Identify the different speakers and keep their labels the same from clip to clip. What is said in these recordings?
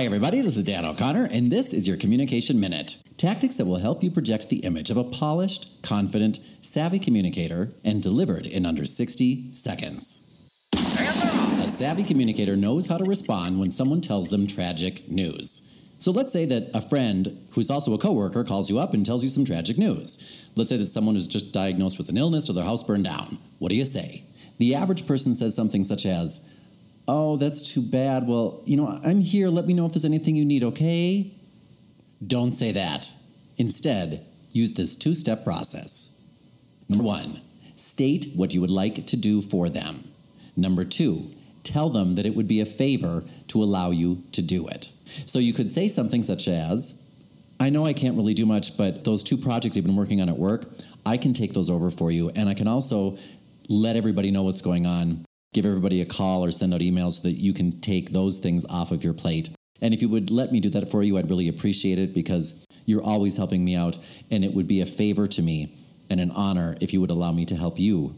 Speaker 1: Hi, everybody. This is Dan O'Connor, and this is your Communication Minute. Tactics that will help you project the image of a polished, confident, savvy communicator and delivered in under 60 seconds. A savvy communicator knows how to respond when someone tells them tragic news. So let's say that a friend who's also a coworker calls you up and tells you some tragic news. Let's say that someone is just diagnosed with an illness or their house burned down. What do you say? The average person says something such as, Oh, that's too bad. Well, you know, I'm here. Let me know if there's anything you need, okay? Don't say that. Instead, use this two step process. Number one, state what you would like to do for them. Number two, tell them that it would be a favor to allow you to do it. So you could say something such as, I know I can't really do much, but those two projects you've been working on at work, I can take those over for you. And I can also let everybody know what's going on, give everybody a call or send out emails so that you can take those things off of your plate. And if you would let me do that for you, I'd really appreciate it because you're always helping me out. And it would be a favor to me and an honor if you would allow me to help you.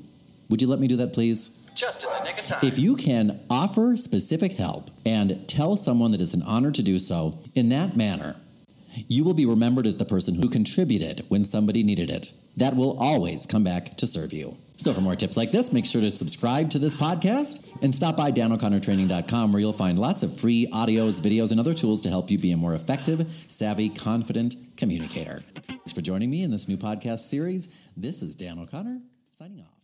Speaker 1: Would you let me do that, please?
Speaker 2: Just in the nick of time.
Speaker 1: If you can offer specific help and tell someone that it's an honor to do so in that manner, you will be remembered as the person who contributed when somebody needed it. That will always come back to serve you. So, for more tips like this, make sure to subscribe to this podcast and stop by danoconnor.training.com where you'll find lots of free audios, videos, and other tools to help you be a more effective, savvy, confident communicator. Thanks for joining me in this new podcast series. This is Dan O'Connor signing off.